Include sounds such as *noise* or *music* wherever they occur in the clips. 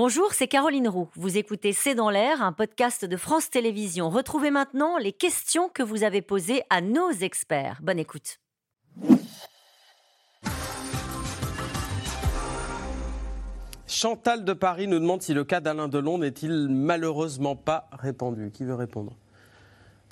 Bonjour, c'est Caroline Roux. Vous écoutez C'est dans l'air, un podcast de France Télévisions. Retrouvez maintenant les questions que vous avez posées à nos experts. Bonne écoute. Chantal de Paris nous demande si le cas d'Alain Delon n'est-il malheureusement pas répandu. Qui veut répondre?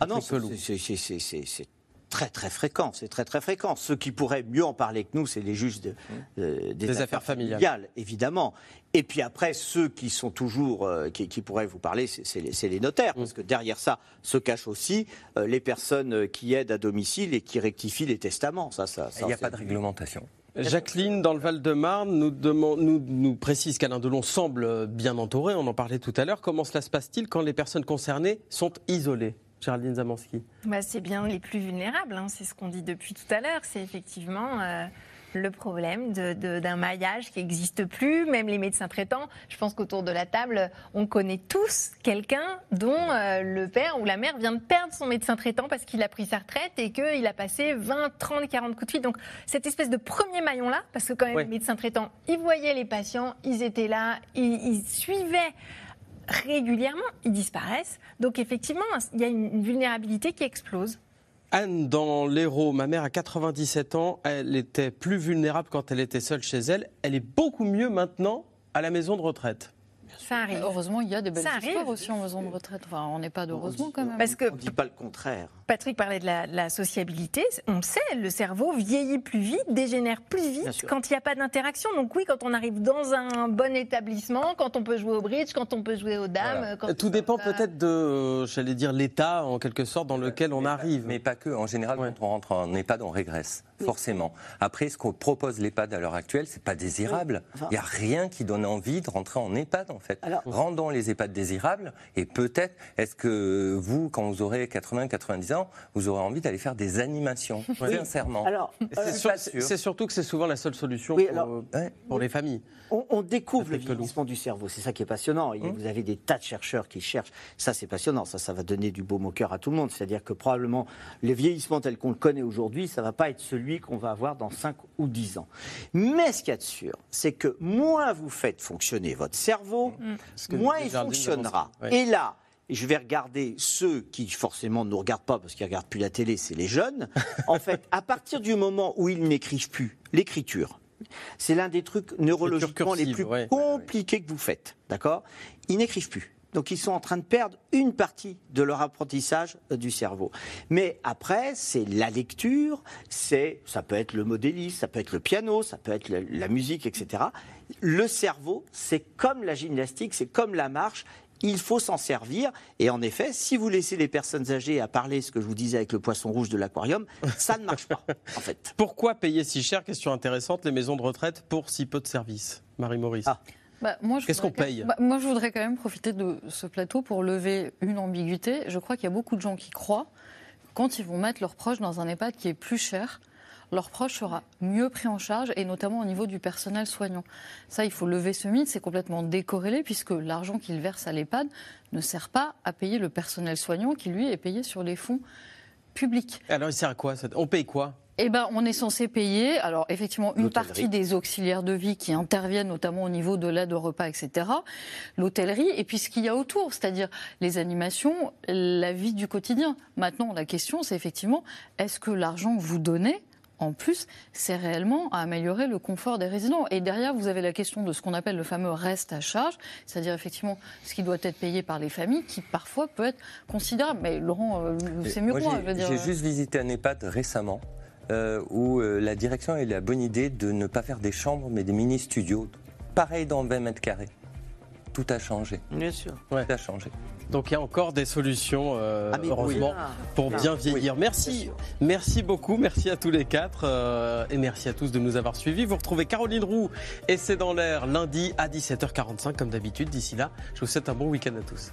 Ah non, c'est- très très fréquent, c'est très très fréquent. Ceux qui pourraient mieux en parler que nous, c'est les juges de- euh, des, Des affaires familiales. évidemment. Et puis après, ceux qui sont toujours, euh, qui, qui pourraient vous parler, c'est- les, notaires, Mm. parce que derrière ça se cachent aussi euh, les personnes qui aident à domicile et qui rectifient les testaments. Ça, ça, ça, Il n'y a pas de réglementation. Jacqueline, dans le Val-de-Marne, nous, demande- nous, nous précise qu'Alain Delon semble bien entouré. On en parlait tout à l'heure. Comment cela se passe-t-il quand les personnes concernées sont isolées? Géraldine Zamanski. Bah, c'est bien les plus vulnérables, hein, c'est ce qu'on dit depuis tout à l'heure. C'est effectivement euh, le problème de- de- d'un maillage qui n'existe plus, même les médecins traitants. Je pense qu'autour de la table, on connaît tous quelqu'un dont euh, le père ou la mère vient de perdre son médecin traitant parce qu'il a pris sa retraite et qu'il a passé 20, 30, 40 coups de fil. Donc cette espèce de premier maillon-là, parce que quand même Ouais. les médecins traitants, ils voyaient les patients, ils étaient là, ils, ils suivaient régulièrement, ils disparaissent. Donc effectivement, il y a une vulnérabilité qui explose. Anne, dans l'Hérault, ma mère a 97 ans. Elle était plus vulnérable quand elle était seule chez elle. Elle est beaucoup mieux maintenant à la maison de retraite. Ça arrive. Heureusement, il y a des belles Ça arrive. histoires aussi en maison de retraite. Enfin, on n'est pas d'heureusement quand même. Parce que On ne dit pas le contraire. Patrick parlait de la, de la sociabilité. On sait, le cerveau vieillit plus vite, dégénère plus vite quand il n'y a pas d'interaction. Donc oui, quand on arrive dans un bon établissement, quand on peut jouer au bridge, quand on peut jouer aux dames. Voilà. quand Tout dépend peut- peut-être de, euh, j'allais dire, l'état en quelque sorte dans lequel on Mais pas- arrive. Mais pas que. En général, Ouais. quand on rentre en EHPAD, on régresse, forcément. Après, ce qu'on propose l'EHPAD à l'heure actuelle, c'est pas désirable. Il Enfin- n'y a rien qui donne envie de rentrer en EHPAD, en fait. Alors- Rendons les EHPAD désirables. Et peut-être, est-ce que vous, quand vous aurez 80, 90 ans, vous aurez envie d'aller faire des animations, sincèrement Alors, C'est euh, c'est surtout que c'est souvent la seule solution Oui, alors- euh, Ouais. pour les familles. On, on découvre le vieillissement du cerveau, c'est ça qui est passionnant. Et Vous avez des tas de chercheurs qui cherchent. Ça, c'est passionnant. Ça, ça va donner du baume au cœur à tout le monde. C'est-à-dire que probablement le vieillissement tel qu'on le connaît aujourd'hui, ça va pas être celui qu'on va avoir dans 5 ou 10 ans. Mais ce qu'il y a de sûr, c'est que moins vous faites fonctionner votre cerveau, que moins il fonctionnera. Ouais. Et là, je vais regarder ceux qui forcément ne nous regardent pas parce qu'ils regardent plus la télé, c'est les jeunes. *laughs* En fait, à partir du moment où ils n'écrivent plus, l'écriture, c'est l'un des trucs neurologiquement les plus ouais. compliqués que vous faites. D'accord? Ils n'écrivent plus. Donc ils sont en train de perdre une partie de leur apprentissage euh, du cerveau. Mais après, c'est la lecture, c'est ça peut être le modélisme, ça peut être le piano, ça peut être la musique, etc. Le cerveau, c'est comme la gymnastique, c'est comme la marche. Il faut s'en servir. Et en effet, si vous laissez les personnes âgées à parler, ce que je vous disais avec le poisson rouge de l'aquarium, ça ne marche pas, en fait. *laughs* Pourquoi payer si cher? Question intéressante, les maisons de retraite pour si peu de services Marie-Maurice. Ah. Bah, Qu'est-ce voudrais qu'on quand- paye bah, Moi, je voudrais quand même profiter de ce plateau pour lever une ambiguïté. Je crois qu'il y a beaucoup de gens qui croient quand ils vont mettre leurs proches dans un EHPAD qui est plus cher, leur proche sera mieux pris en charge, et notamment au niveau du personnel soignant. Ça, il faut lever ce mythe, c'est complètement décorrélé, puisque l'argent qu'ils versent à l'EHPAD ne sert pas à payer le personnel soignant qui, lui, est payé sur les fonds publics. Alors il sert à quoi ça? On paye quoi? Eh ben, on est censé payer, alors effectivement, une L'hôtellerie. partie des auxiliaires de vie qui interviennent notamment au niveau de l'aide au repas, etc. L'hôtellerie, et puis ce qu'il y a autour, c'est-à-dire les animations, la vie du quotidien. Maintenant, la question, c'est effectivement, est-ce que l'argent que vous donnez en plus, c'est réellement à améliorer le confort des résidents. Et derrière, vous avez la question de ce qu'on appelle le fameux reste à charge, c'est-à-dire effectivement ce qui doit être payé par les familles, qui parfois peut être considérable. Mais Laurent, euh, c'est mieux Moi, que moi, j'ai- je veux dire. J'ai juste visité un EHPAD récemment euh, où euh, la direction a eu la bonne idée de ne pas faire des chambres mais des mini-studios. Pareil dans 20 mètres carrés. Tout a changé. Bien sûr. Tout a changé. Donc il y a encore des solutions, euh, Ah, heureusement, oui. pour Ah, bien oui, vieillir. Merci, merci beaucoup, merci à tous les quatre euh, et merci à tous de nous avoir suivis. Vous retrouvez Caroline Roux et c'est dans l'air lundi à 17h45 comme d'habitude. D'ici là, je vous souhaite un bon week-end à tous.